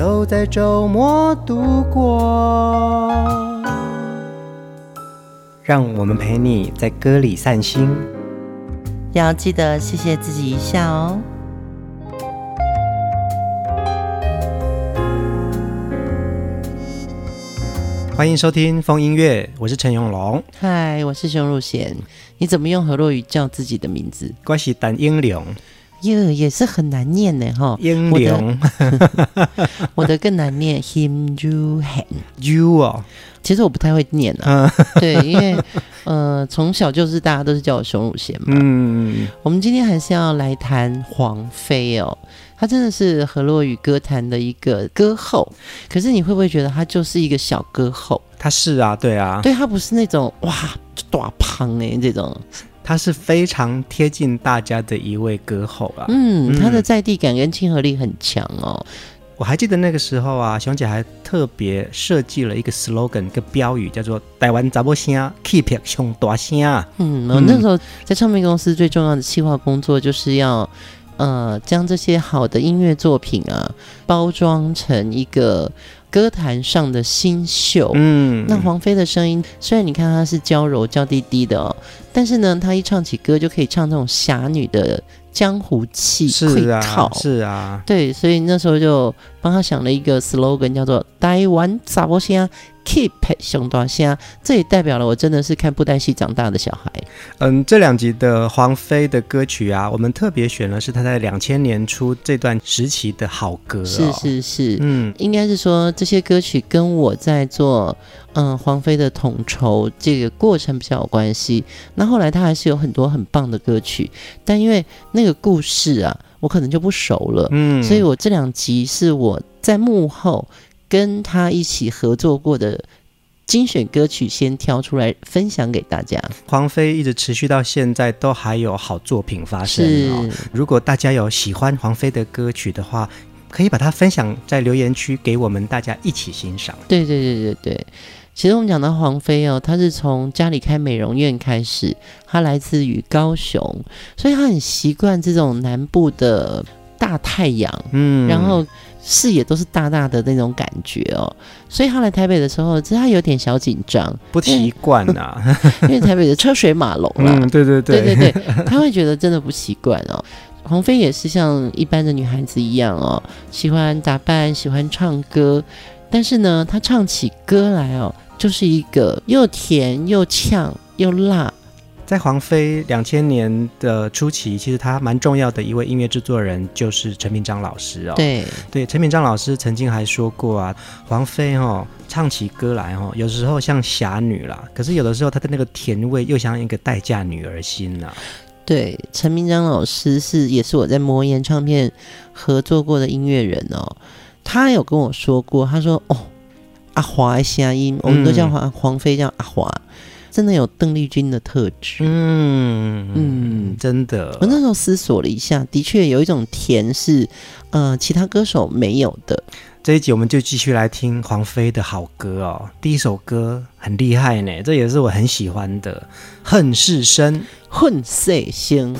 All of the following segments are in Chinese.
都在周末度过，让我们陪你在歌里散心，要记得谢谢自己一下哦。欢迎收听风音乐，我是陈永龙。嗨，我是熊汝贤。你怎么用河洛语叫自己的名字？我是陈英龙。耶，也是很难念的，哈。英灵，我的 更难念。Him you han you 哦，其实我不太会念啊。对，因为呃，从小就是大家都是叫我熊汝贤嘛。嗯，我们今天还是要来谈黄飞哦。她真的是河洛语歌坛的一个歌后，可是你会不会觉得她就是一个小歌后？她是啊，对啊，对，她不是那种哇大胖哎这种。他是非常贴近大家的一位歌后啊，嗯，他的在地感跟亲和力很强哦。我还记得那个时候啊，熊姐还特别设计了一个 slogan，一个标语，叫做“台湾杂波声，keep 熊大声”。嗯，我那时候在唱片公司最重要的企划工作，就是要呃将这些好的音乐作品啊，包装成一个。歌坛上的新秀，嗯，那黄飞的声音虽然你看她是娇柔娇滴滴的哦，但是呢，她一唱起歌就可以唱这种侠女的江湖气，是啊，是啊，对，所以那时候就帮她想了一个 slogan，叫做“台湾查某声”。Keep 熊大虾，这也代表了我真的是看布袋戏长大的小孩。嗯，这两集的黄飞的歌曲啊，我们特别选了是他在两千年初这段时期的好歌。哦。是是是，嗯，应该是说这些歌曲跟我在做嗯黄飞的统筹这个过程比较有关系。那后来他还是有很多很棒的歌曲，但因为那个故事啊，我可能就不熟了，嗯，所以我这两集是我在幕后。跟他一起合作过的精选歌曲，先挑出来分享给大家。黄飞一直持续到现在都还有好作品发生哦。如果大家有喜欢黄飞的歌曲的话，可以把它分享在留言区给我们大家一起欣赏。对对对对对，其实我们讲到黄飞哦，他是从家里开美容院开始，他来自于高雄，所以他很习惯这种南部的大太阳，嗯，然后。视野都是大大的那种感觉哦，所以他来台北的时候，其实他有点小紧张，不习惯呐，因为台北的车水马龙啦，嗯，对对对，对对对，他会觉得真的不习惯哦。黄飞也是像一般的女孩子一样哦，喜欢打扮，喜欢唱歌，但是呢，她唱起歌来哦，就是一个又甜又呛又辣。在黄妃两千年的初期，其实他蛮重要的一位音乐制作人就是陈明章老师哦。对对，陈明章老师曾经还说过啊，黄妃哦唱起歌来哦，有时候像侠女啦，可是有的时候她的那个甜味又像一个待嫁女儿心呐、啊。对，陈明章老师是也是我在魔岩唱片合作过的音乐人哦，他有跟我说过，他说哦，阿华的声音，我们都叫黄黄妃叫阿华。真的有邓丽君的特质，嗯嗯，真的。我那时候思索了一下，的确有一种甜是，呃，其他歌手没有的。这一集我们就继续来听黄飞的好歌哦。第一首歌很厉害呢，这也是我很喜欢的，《恨是生》，恨是生。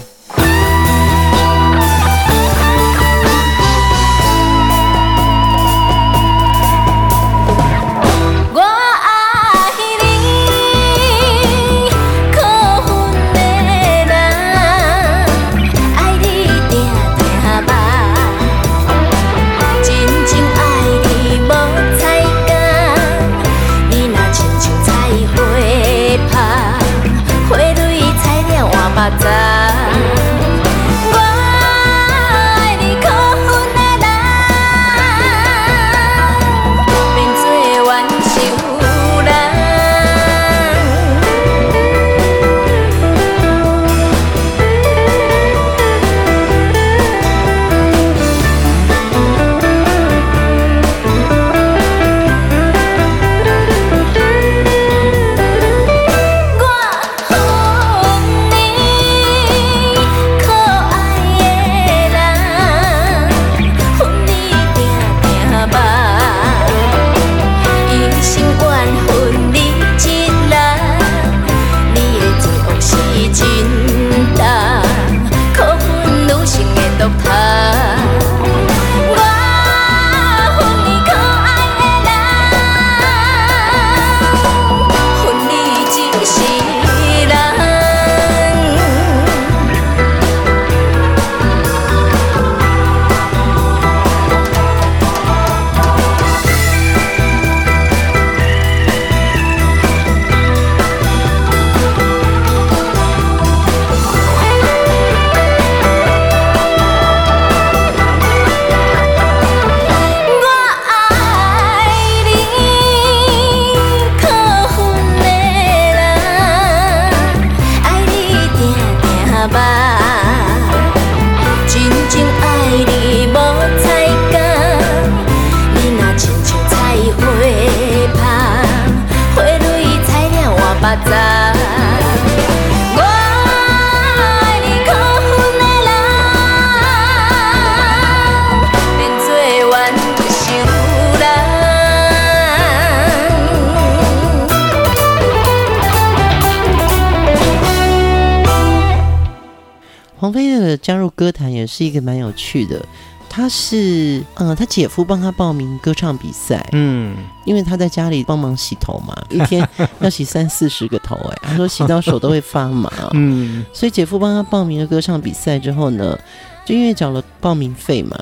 也是一个蛮有趣的。他是，嗯，他姐夫帮他报名歌唱比赛，嗯，因为他在家里帮忙洗头嘛，一天要洗三四十个头，哎，他说洗到手都会发麻，嗯，所以姐夫帮他报名了歌唱比赛之后呢，就因为缴了报名费嘛，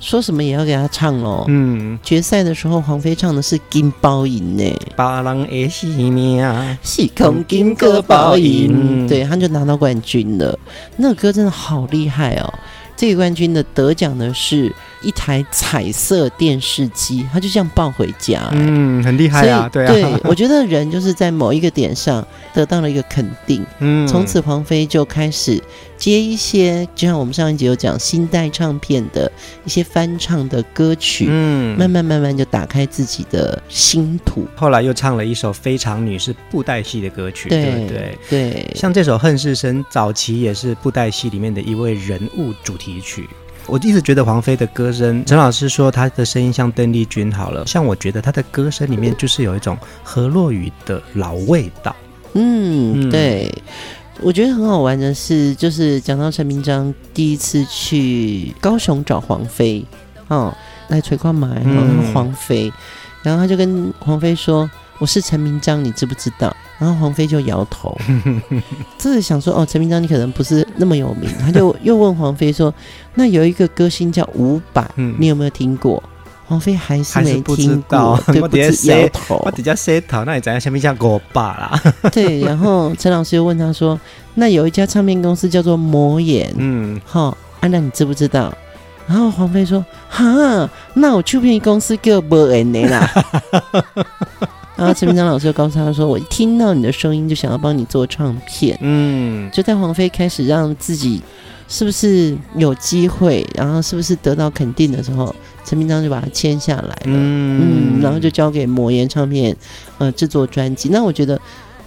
说什么也要给他唱哦，嗯，决赛的时候黄飞唱的是金包银呢，巴郎爱惜命啊，是空金歌包银，对，他就拿到冠军了，那个歌真的好厉害哦。这个冠军的得奖的是一台彩色电视机，他就这样抱回家，欸，嗯，很厉害啊，对啊，对，我觉得人就是在某一个点上得到了一个肯定，嗯，从此黄飞就开始接一些，就像我们上一集有讲新代唱片的一些翻唱的歌曲，嗯，慢慢慢慢就打开自己的新土。后来又唱了一首《非常女》，是布袋戏的歌曲，对对对，对，像这首《恨是生》，早期也是布袋戏里面的一位人物主题曲。我一直觉得黄菲的歌声，陈老师说她的声音像邓丽君好了，像我觉得她的歌声里面就是有一种何洛雨的老味道。嗯，对，我觉得很好玩的是，就是讲到陈明章第一次去高雄找黄飞，哦，来垂矿买，然后黄飞，然后他就跟黄飞说：“我是陈明章，你知不知道？”然后黄飞就摇头，这是想说哦，陈明章你可能不是那么有名，他就又问黄飞说：“那有一个歌星叫伍佰，嗯、你有没有听过？”黄菲还是没听过，对，不是摇头。我底下舌头，那你怎样？下面叫伍佰啦？对。然后陈老师又问他说：“那有一家唱片公司叫做魔眼，嗯，好，安、啊、娜你知不知道？”然后黄飞说：“哈，那我唱片公司叫魔眼的啦。”然后陈明章老师又告诉他说：“我一听到你的声音，就想要帮你做唱片。”嗯，就在黄飞开始让自己是不是有机会，然后是不是得到肯定的时候，陈明章就把它签下来了。嗯，嗯，然后就交给魔岩唱片呃制作专辑。那我觉得，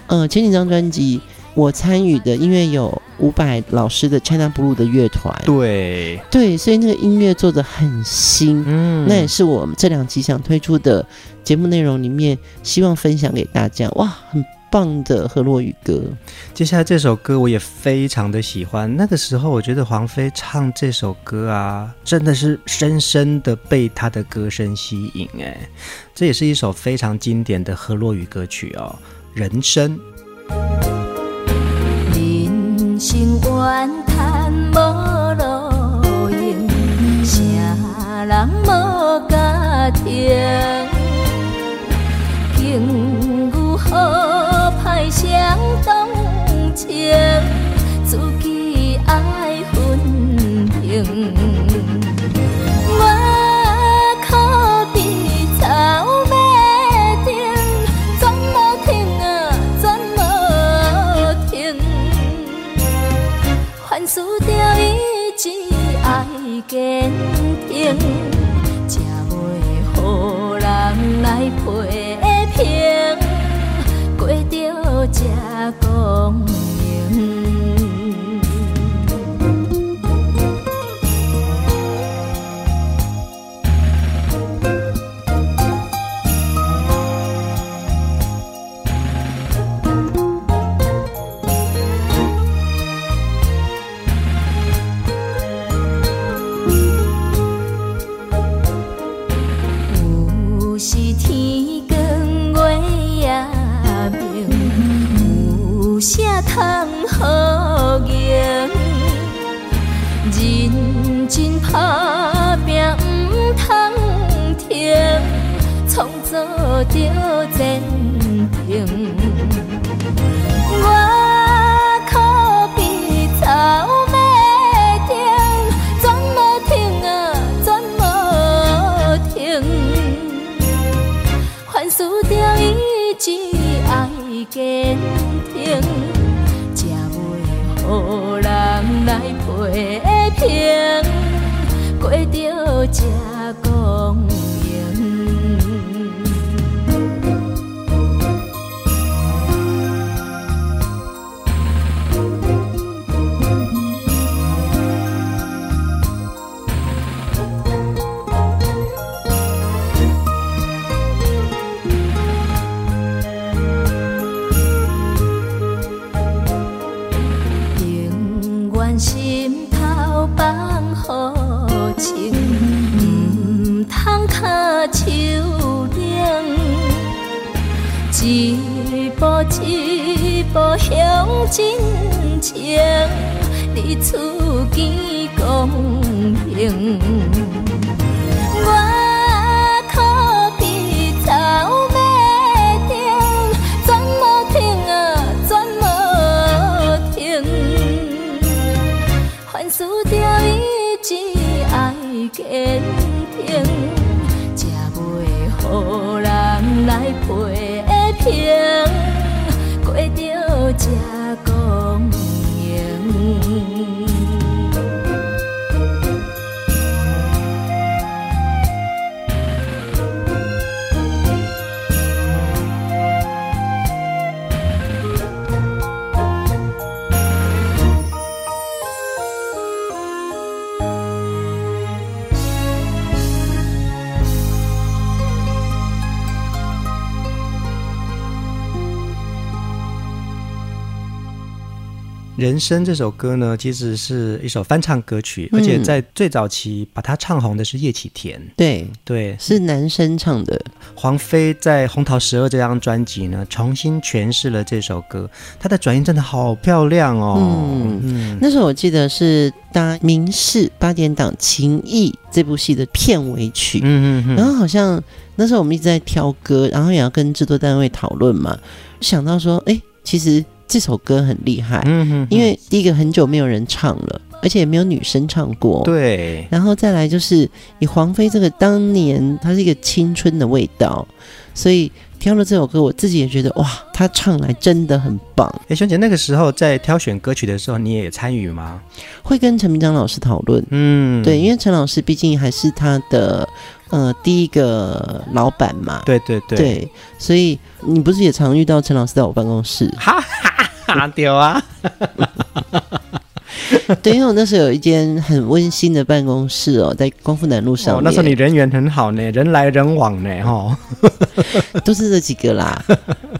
呃，前几张专辑。我参与的，因为有伍佰老师的 China Blue 的乐团，对对，所以那个音乐做的很新，嗯，那也是我们这两集想推出的节目内容里面，希望分享给大家，哇，很棒的河洛语歌。接下来这首歌我也非常的喜欢，那个时候我觉得黄飞唱这首歌啊，真的是深深的被他的歌声吸引，哎，这也是一首非常经典的河洛语歌曲哦，人生。人生怨叹无路用，啥人无家庭？批。过着这人生这首歌呢，其实是一首翻唱歌曲，而且在最早期把它唱红的是叶启田。对对，是男生唱的。黄飞在《红桃十二》这张专辑呢，重新诠释了这首歌，她的转音真的好漂亮哦。嗯，嗯，那时候我记得是搭民视八点档《情义》这部戏的片尾曲。嗯嗯，然后好像那时候我们一直在挑歌，然后也要跟制作单位讨论嘛，想到说，哎，其实。这首歌很厉害，嗯哼，因为第一个很久没有人唱了，而且也没有女生唱过，对。然后再来就是以黄飞这个当年，它是一个青春的味道，所以挑了这首歌，我自己也觉得哇，他唱来真的很棒。哎，熊姐，那个时候在挑选歌曲的时候，你也参与吗？会跟陈明章老师讨论，嗯，对，因为陈老师毕竟还是他的。呃，第一个老板嘛，对对对，对，所以你不是也常遇到陈老师在我办公室？哈哈哈，丢啊！对，因为我那时候有一间很温馨的办公室哦，在光复南路上，哦。那时候你人缘很好呢，人来人往呢，哈，都是这几个啦。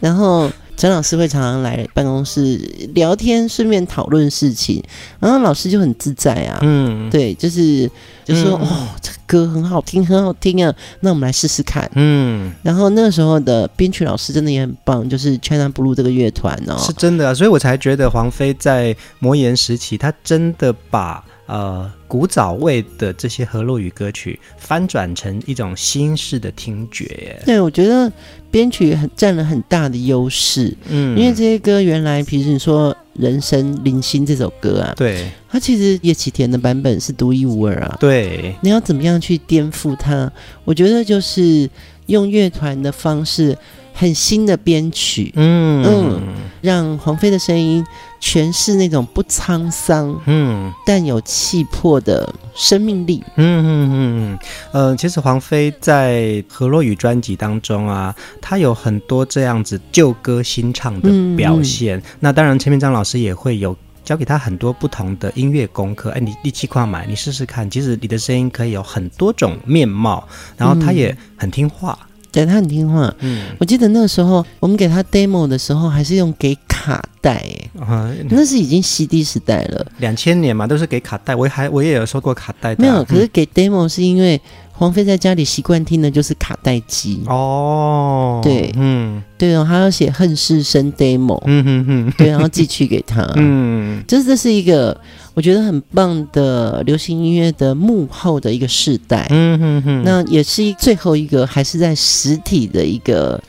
然后。陈老师会常常来办公室聊天，顺便讨论事情，然后老师就很自在啊。嗯，对，就是就说、嗯、哦，这个歌很好听，很好听啊，那我们来试试看。嗯，然后那个时候的编曲老师真的也很棒，就是 China Blue 这个乐团哦，是真的啊，所以我才觉得黄飞在魔岩时期，他真的把。呃，古早味的这些河洛语歌曲翻转成一种新式的听觉。对，我觉得编曲很占了很大的优势。嗯，因为这些歌原来，比如你说《人生零星》这首歌啊，对，它其实叶启田的版本是独一无二啊。对，你要怎么样去颠覆它？我觉得就是用乐团的方式。很新的编曲，嗯嗯，让黄飞的声音诠释那种不沧桑，嗯，但有气魄的生命力，嗯嗯嗯嗯，其实黄妃在河洛语专辑当中啊，她有很多这样子旧歌新唱的表现。嗯嗯、那当然，陈明章老师也会有教给他很多不同的音乐功课。哎，你力气快买，你试试看，其实你的声音可以有很多种面貌。然后他也很听话。嗯对，他很听话，嗯，我记得那个时候我们给他 demo 的时候，还是用给卡带，哎、嗯，那是已经 CD 时代了，两千年嘛，都是给卡带，我还我也有收过卡带没有，可是给 demo 是因为。黄飞在家里习惯听的就是卡带机。哦，对，嗯，对哦，他要写恨世生 demo，嗯哼哼，对，然后寄去给他，嗯，就是这是一个我觉得很棒的流行音乐的幕后的一个世代，嗯哼哼，那也是最后一个还是在实体的一个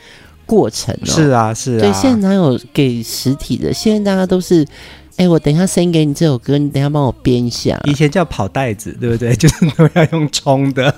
过程哦，是啊是啊，对，现在哪有给实体的？现在大家都是。哎，我等一下 send 给你这首歌，你等一下帮我编一下。以前叫跑带子，对不对？就是都要用冲的。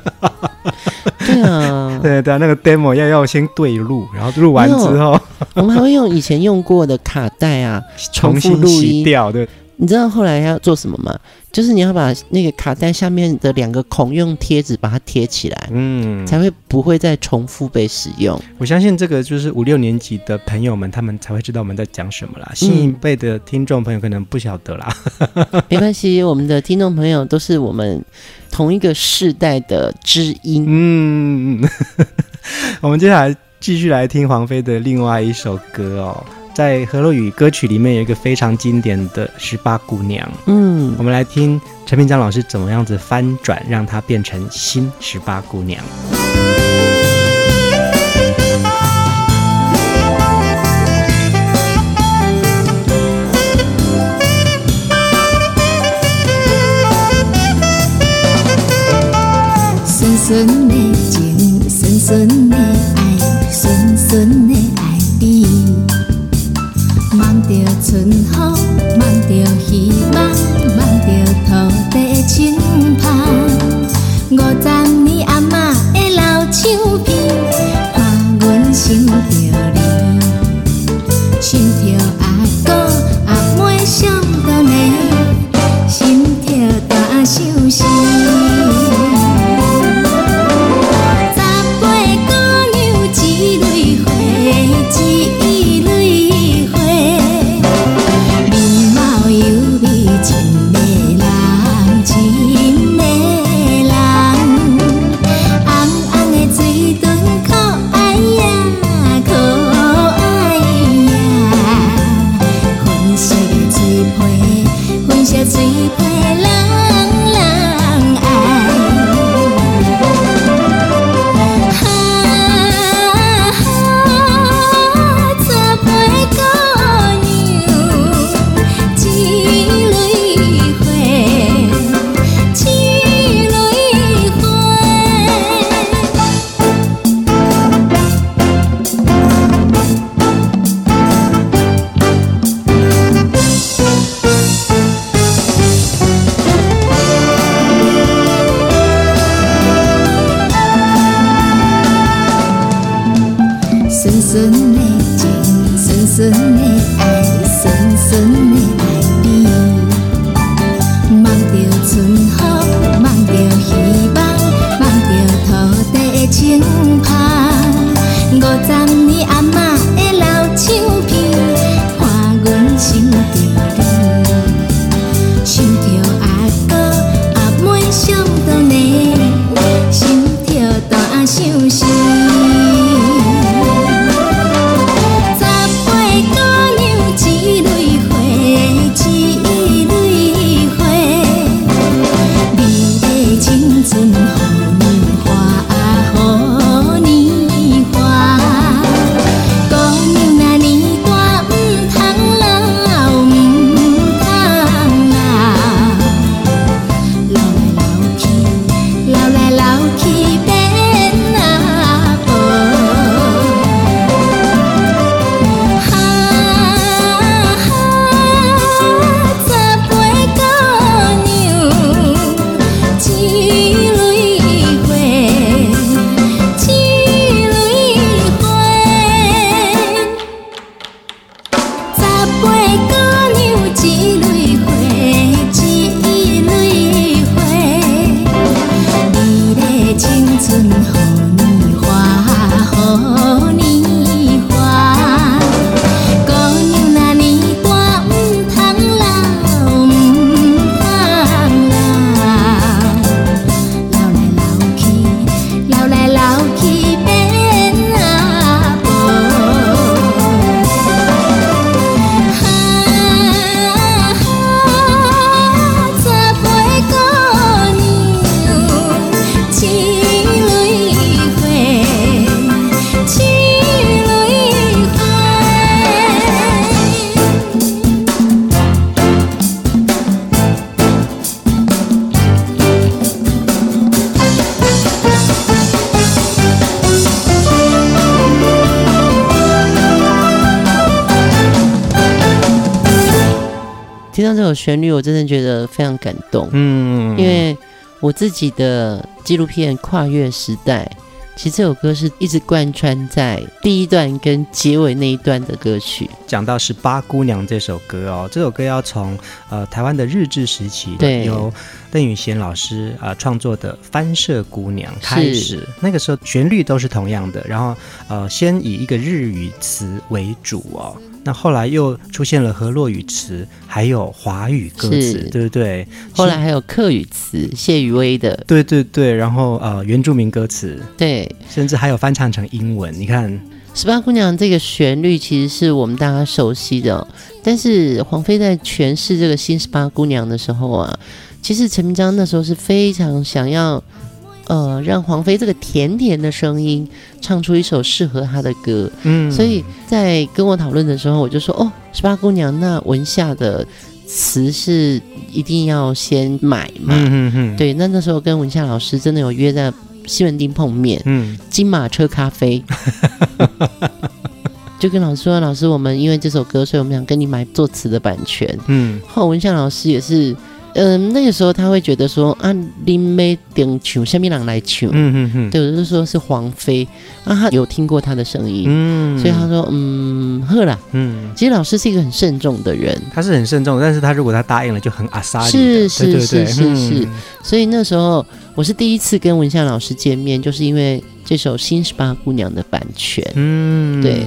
对啊，对对，那个 demo 要要先对录，然后录完之后，我们还会用以前用过的卡带啊，重新洗掉，对。你知道后来要做什么吗？就是你要把那个卡带下面的两个孔用贴纸把它贴起来，嗯，才会不会再重复被使用。我相信这个就是五六年级的朋友们，他们才会知道我们在讲什么啦。新一辈的听众朋友可能不晓得啦。嗯、没关系，我们的听众朋友都是我们同一个世代的知音。嗯，我们接下来继续来听黄飞的另外一首歌哦。在何洛雨歌曲里面有一个非常经典的十八姑娘，嗯，我们来听陈明章老师怎么样子翻转，让她变成新十八姑娘。春风，望着希望，望着土地青芳。五十年阿嬷的老唱片，伴阮想着这首旋律，我真的觉得非常感动。嗯，因为我自己的纪录片《跨越时代》，其实这首歌是一直贯穿在第一段跟结尾那一段的歌曲。讲到《十八姑娘》这首歌哦，这首歌要从呃台湾的日治时期对由邓宇贤老师啊、呃、创作的《翻社姑娘》开始，那个时候旋律都是同样的，然后呃先以一个日语词为主哦。那后来又出现了河洛语词，还有华语歌词，对不对？后来还有客语词，谢雨薇的，对对对，然后呃原住民歌词，对，甚至还有翻唱成英文。你看，十八姑娘这个旋律其实是我们大家熟悉的哦，但是黄飞在诠释这个新十八姑娘的时候啊，其实陈明章那时候是非常想要。呃，让黄飞这个甜甜的声音唱出一首适合他的歌，嗯，所以在跟我讨论的时候，我就说哦，十八姑娘那文夏的词是一定要先买嘛，嗯嗯嗯，对，那那时候跟文夏老师真的有约在西门町碰面，嗯，金马车咖啡，就跟老师说，老师，我们因为这首歌，所以我们想跟你买作词的版权，嗯，后文夏老师也是。嗯，那个时候他会觉得说啊，林妹点球，下面人来球，嗯嗯嗯，对，我就说是黄飞啊，他有听过他的声音，嗯，所以他说嗯，呵啦，嗯，其实老师是一个很慎重的人，他是很慎重，但是他如果他答应了，就很阿莎是是是是是，嗯、所以那时候我是第一次跟文夏老师见面，就是因为这首《新十八姑娘》的版权，嗯，对。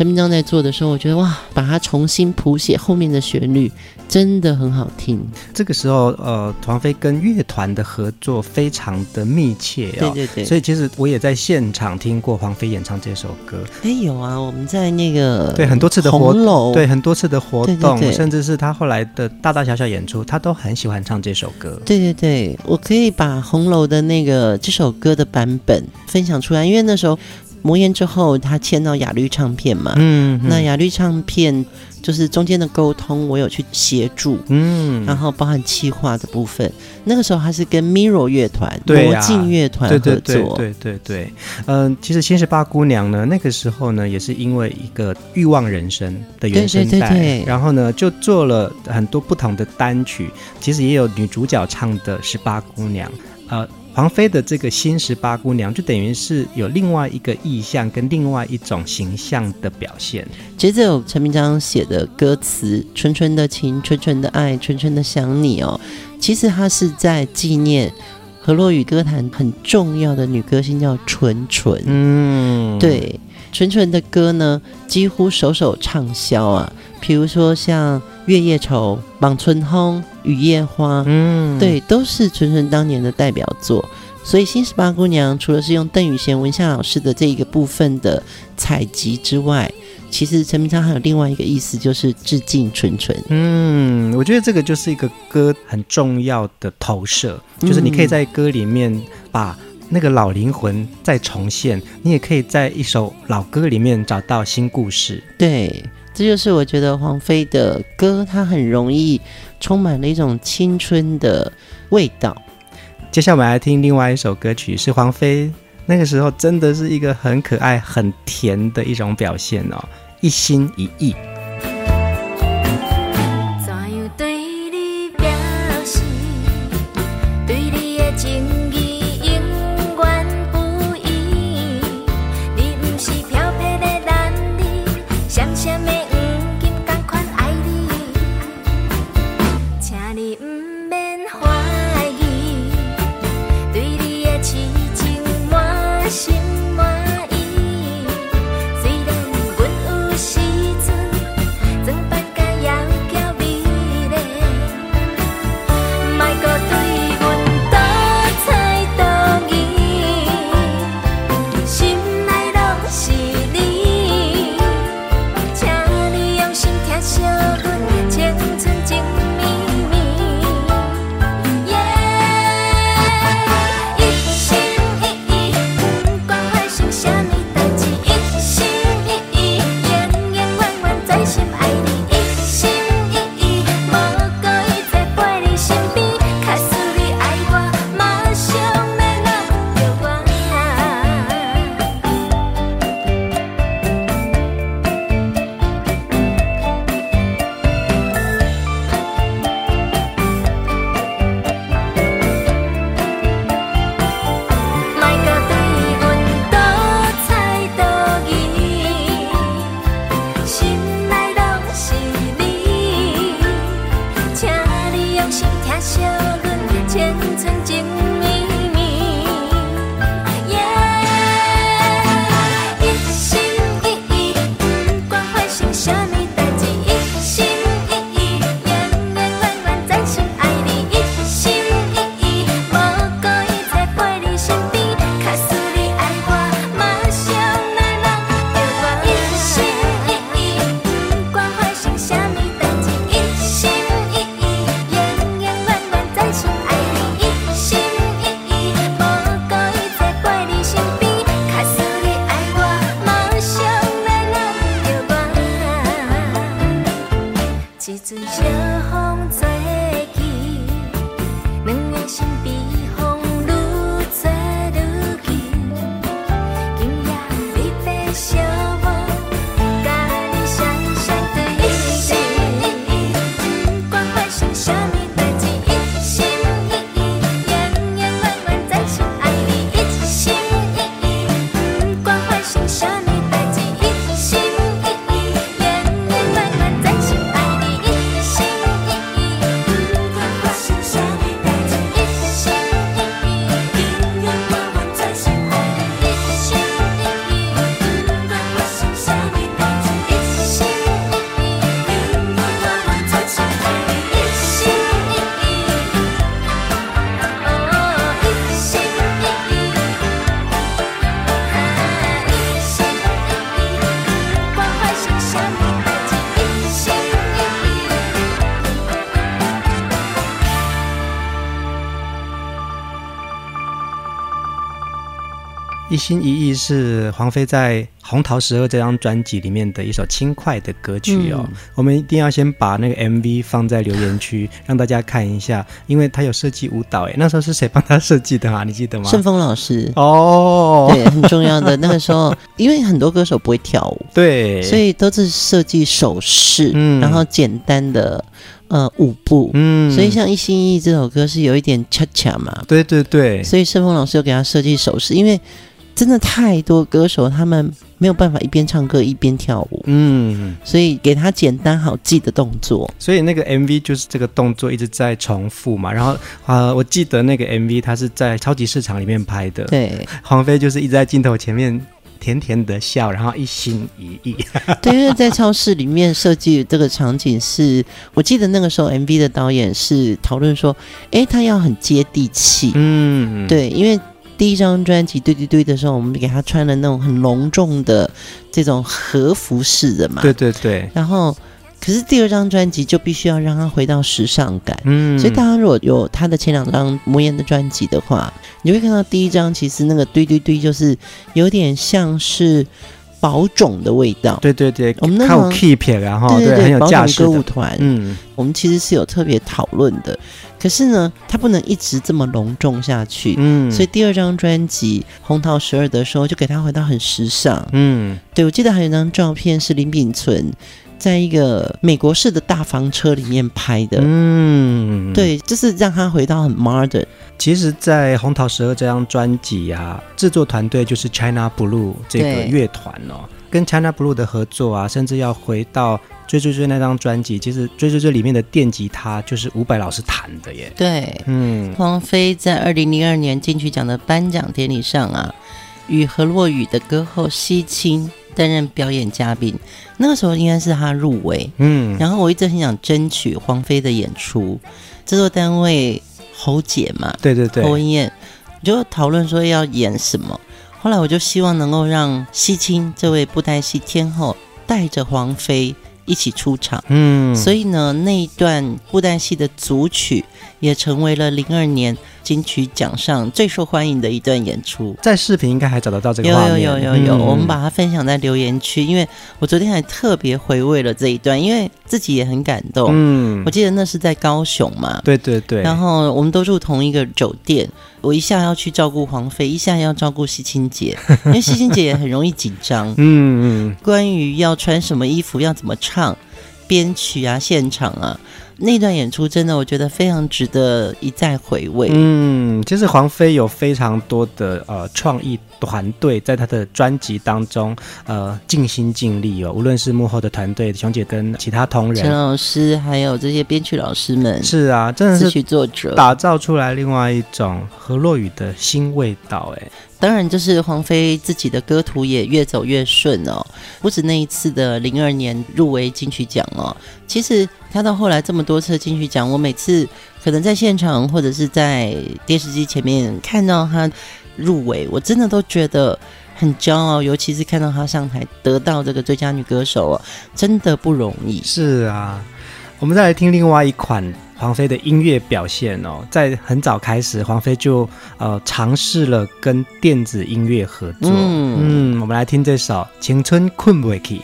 陈明章在做的时候，我觉得哇，把它重新谱写后面的旋律，真的很好听。这个时候，呃，黄飞跟乐团的合作非常的密切哦。对对对。所以其实我也在现场听过黄飞演唱这首歌。哎，有啊，我们在那个对很多次的活动，对很多次的活动，对对对，甚至是他后来的大大小小演出，他都很喜欢唱这首歌。对对对，我可以把红楼的那个这首歌的版本分享出来，因为那时候。魔岩之后，他签到雅律唱片嘛，嗯，嗯，那雅律唱片就是中间的沟通，我有去协助，嗯，然后包含企划的部分。那个时候他是跟 Mirror 乐团、对魔镜乐团合作，对对对对。对，嗯、呃，其实新十八姑娘呢，那个时候呢，也是因为一个欲望人生的原声带，对对对对，然后呢，就做了很多不同的单曲，其实也有女主角唱的十八姑娘，呃。黄飞的这个新十八姑娘，就等于是有另外一个意象跟另外一种形象的表现。接着有陈明章写的歌词：“纯纯的情，纯纯的爱，纯纯的想你。”哦，其实他是在纪念河洛雨歌坛很重要的女歌星，叫纯纯。嗯，对，纯纯的歌呢，几乎首首畅销啊。比如说像《月夜愁》《望春风》《雨夜花》，嗯，对，都是纯纯当年的代表作。所以《新十八姑娘》除了是用邓雨贤、文夏老师的这一个部分的采集之外，其实陈明章还有另外一个意思，就是致敬纯纯。嗯，我觉得这个就是一个歌很重要的投射，就是你可以在歌里面把那个老灵魂再重现，你也可以在一首老歌里面找到新故事。对。这就是我觉得黄飞的歌，它很容易充满了一种青春的味道。接下来我们来听另外一首歌曲，是黄飞那个时候真的是一个很可爱、很甜的一种表现哦，一心一意。心一意是黄飞在《红桃十二》这张专辑里面的一首轻快的歌曲哦。嗯、我们一定要先把那个 MV 放在留言区，让大家看一下，因为他有设计舞蹈。哎，那时候是谁帮他设计的啊？你记得吗？顺峰老师哦，对，很重要的。那个时候，因为很多歌手不会跳舞，对，所以都是设计手势，嗯，然后简单的。呃，舞步，嗯，所以像《一心一意》这首歌是有一点恰恰嘛，对对对，所以盛峰老师又给他设计手势，因为真的太多歌手他们没有办法一边唱歌一边跳舞，嗯，所以给他简单好记的动作，所以那个 MV 就是这个动作一直在重复嘛，然后啊、呃，我记得那个 MV 它是在超级市场里面拍的，对，黄飞就是一直在镜头前面。甜甜的笑，然后一心一意。对，因为在超市里面设计这个场景是，我记得那个时候 MV 的导演是讨论说，哎，他要很接地气。嗯，对，因为第一张专辑《对对对》的时候，我们给他穿了那种很隆重的这种和服式的嘛。对对对。然后。可是第二张专辑就必须要让他回到时尚感，嗯，所以大家如果有他的前两张魔岩的专辑的话，你会看到第一张其实那个堆堆堆就是有点像是宝冢的味道，对对对，我们那种 keep 然后对对对，宝冢歌舞团，嗯，我们其实是有特别讨论的，可是呢，它不能一直这么隆重下去，嗯，所以第二张专辑《红桃十二》的时候就给他回到很时尚，嗯，对，我记得还有一张照片是林秉存。在一个美国式的大房车里面拍的，嗯，对，就是让他回到很 modern。其实，在《红桃十二》这张专辑啊，制作团队就是 China Blue 这个乐团哦，跟 China Blue 的合作啊，甚至要回到《追追追》那张专辑，其实《追追追》里面的电吉他就是伍佰老师弹的耶。对，嗯，黄飞在二零零二年金曲奖的颁奖典礼上啊，与何洛雨的歌后西青。担任表演嘉宾，那个时候应该是他入围，嗯，然后我一直很想争取黄飞的演出，制作单位侯姐嘛，对对对，侯文燕就讨论说要演什么，后来我就希望能够让西青这位布袋戏天后带着黄妃一起出场，嗯，所以呢，那一段布袋戏的组曲也成为了零二年。金曲奖上最受欢迎的一段演出，在视频应该还找得到这个画面。有有有有有，嗯、我们把它分享在留言区，因为我昨天还特别回味了这一段，因为自己也很感动。嗯，我记得那是在高雄嘛，对对对。然后我们都住同一个酒店，我一下要去照顾黄飞，一下要照顾西青姐，因为西青姐也很容易紧张。嗯嗯，关于要穿什么衣服，要怎么唱，编曲啊，现场啊。那段演出真的，我觉得非常值得一再回味。嗯，其实黄飞有非常多的呃创意团队在他的专辑当中呃尽心尽力哦，无论是幕后的团队熊姐跟其他同仁，陈老师还有这些编曲老师们，是啊，真的是词曲作者打造出来另外一种何洛雨的新味道哎。当然，就是黄妃自己的歌途也越走越顺哦。不止那一次的零二年入围金曲奖哦，其实他到后来这么多次金曲奖，我每次可能在现场或者是在电视机前面看到他入围，我真的都觉得很骄傲。尤其是看到他上台得到这个最佳女歌手哦，真的不容易。是啊，我们再来听另外一款。黄飞的音乐表现哦，在很早开始，黄飞就呃尝试了跟电子音乐合作。嗯，嗯，我们来听这首《青春困不去》。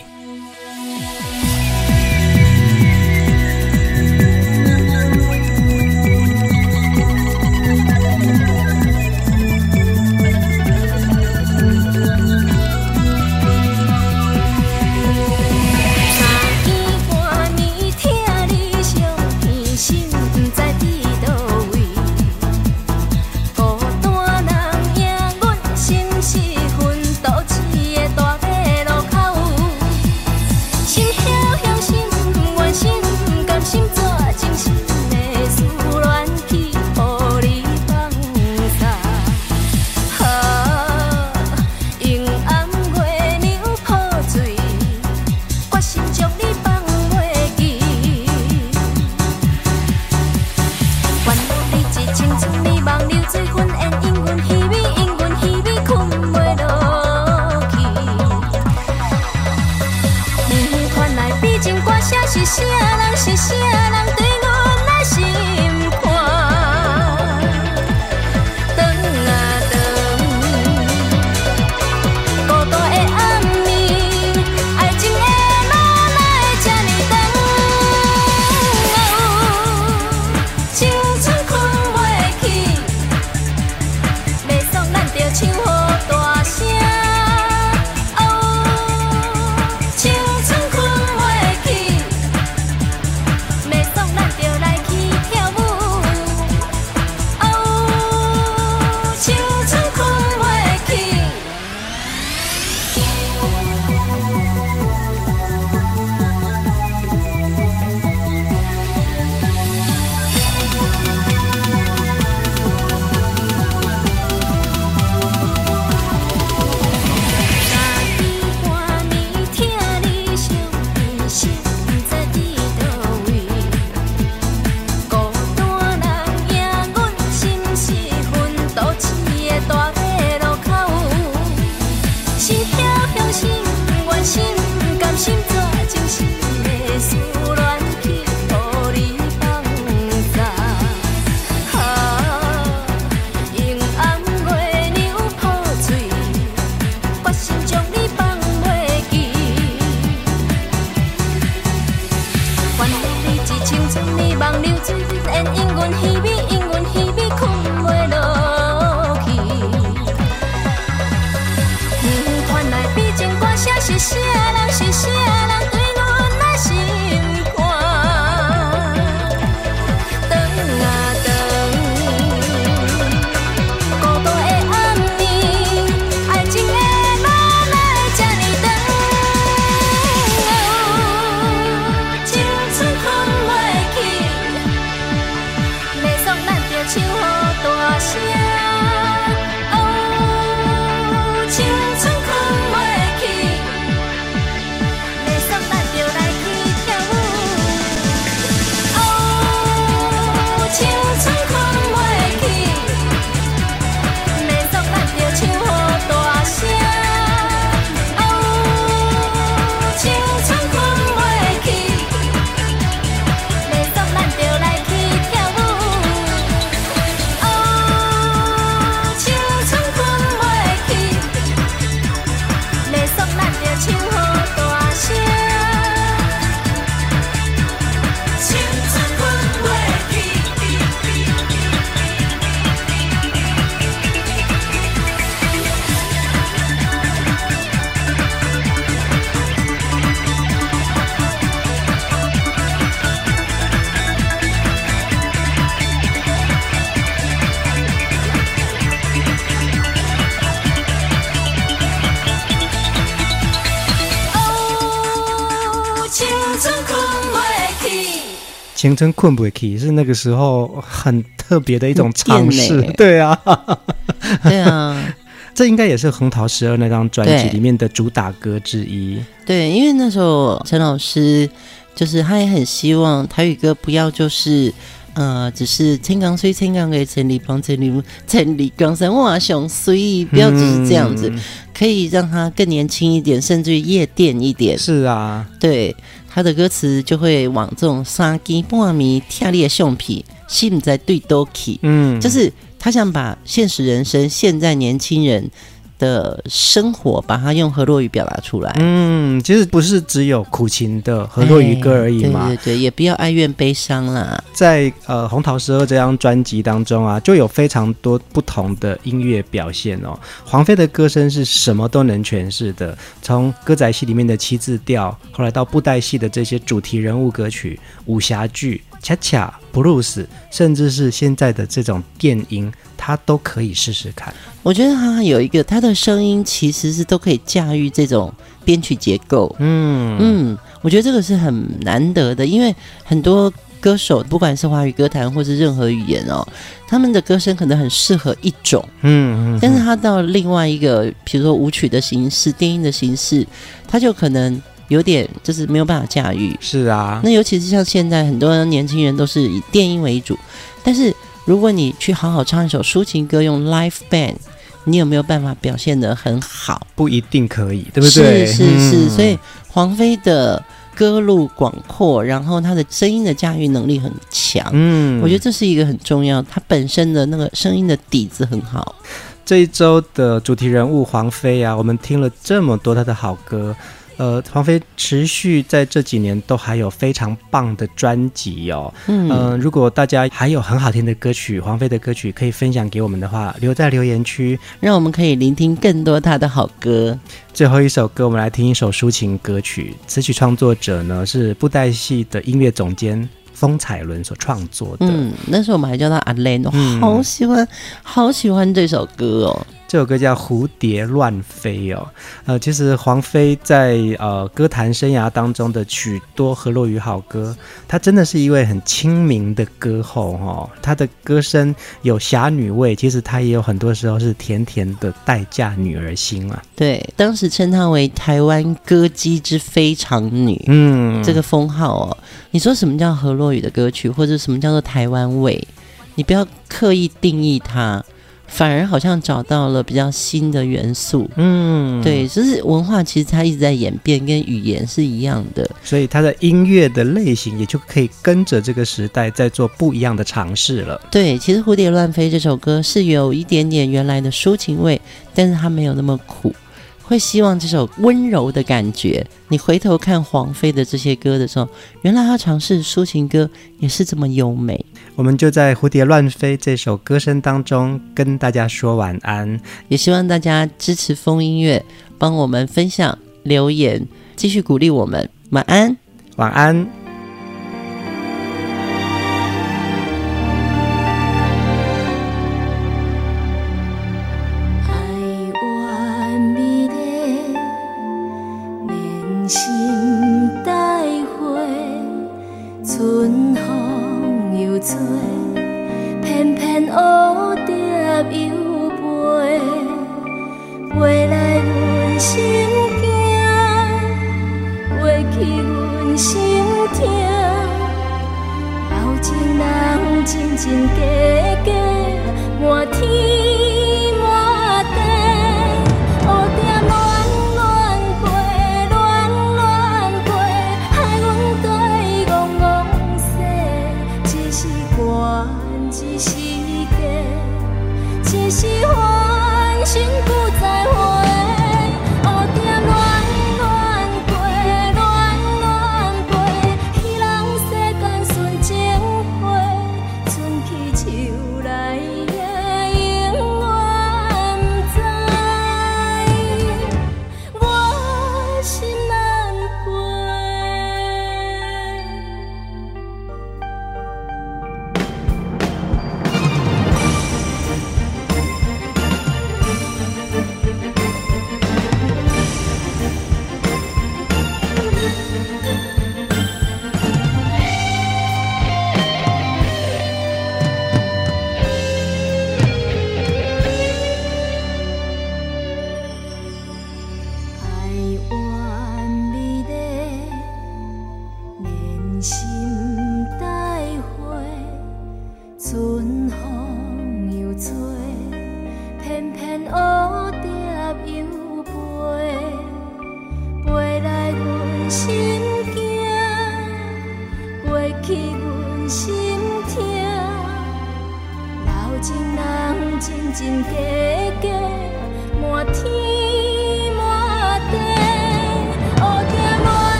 是呀啦嘻青春困不起是那个时候很特别的一种尝试，欸、对啊，对啊，这应该也是《红桃十二》那张专辑里面的主打歌之一。对，因为那时候陈老师就是他也很希望台语歌不要就是呃，只是青钢水、青钢给千里帮、千里千里江山哇雄水，不要只是这样子，嗯、可以让它更年轻一点，甚至于夜店一点。是啊，对。他的歌词就会往这种三更半夜听你的橡皮，心在对多起，嗯，就是他想把现实人生、现在年轻人的生活，把它用河洛语表达出来。嗯，其实不是只有苦情的河洛语歌而已嘛。对对对，也不要哀怨悲伤啦。在呃《红桃十二》这张专辑当中啊，就有非常多不同的音乐表现哦。黄飞的歌声是什么都能诠释的，从歌仔戏里面的七字调，后来到布袋戏的这些主题人物歌曲、武侠剧、恰恰、布鲁斯，甚至是现在的这种电音。他都可以试试看。我觉得他有一个，他的声音其实是都可以驾驭这种编曲结构。嗯嗯，我觉得这个是很难得的，因为很多歌手，不管是华语歌坛或是任何语言哦，他们的歌声可能很适合一种。嗯嗯，但是他到另外一个，比如说舞曲的形式、电音的形式，他就可能有点就是没有办法驾驭。是啊，那尤其是像现在很多年轻人都是以电音为主，但是。如果你去好好唱一首抒情歌，用 live band，你有没有办法表现得很好？不一定可以，对不对？是是是，嗯、所以黄飞的歌路广阔，然后他的声音的驾驭能力很强。嗯，我觉得这是一个很重要，他本身的那个声音的底子很好。这一周的主题人物黄飞啊，我们听了这么多他的好歌。呃，黄飞持续在这几年都还有非常棒的专辑哦。嗯、呃，如果大家还有很好听的歌曲，黄飞的歌曲可以分享给我们的话，留在留言区，让我们可以聆听更多他的好歌。最后一首歌，我们来听一首抒情歌曲，词曲创作者呢是布袋戏的音乐总监风采伦所创作的。嗯，那时候我们还叫他阿雷诺，嗯、好喜欢，好喜欢这首歌哦。这首歌叫《蝴蝶乱飞》哦，呃，其实黄飞在呃歌坛生涯当中的许多河洛语好歌，她真的是一位很亲民的歌后哦。她的歌声有侠女味，其实她也有很多时候是甜甜的待嫁女儿心啊。对，当时称她为台湾歌姬之非常女，嗯，这个封号哦。你说什么叫河洛语的歌曲，或者什么叫做台湾味？你不要刻意定义它。反而好像找到了比较新的元素，嗯，对，就是文化其实它一直在演变，跟语言是一样的，所以它的音乐的类型也就可以跟着这个时代在做不一样的尝试了。对，其实《蝴蝶乱飞》这首歌是有一点点原来的抒情味，但是它没有那么苦。会希望这首温柔的感觉，你回头看黄飞的这些歌的时候，原来他尝试抒情歌也是这么优美。我们就在《蝴蝶乱飞》这首歌声当中跟大家说晚安，也希望大家支持风音乐，帮我们分享留言，继续鼓励我们。晚安，晚安。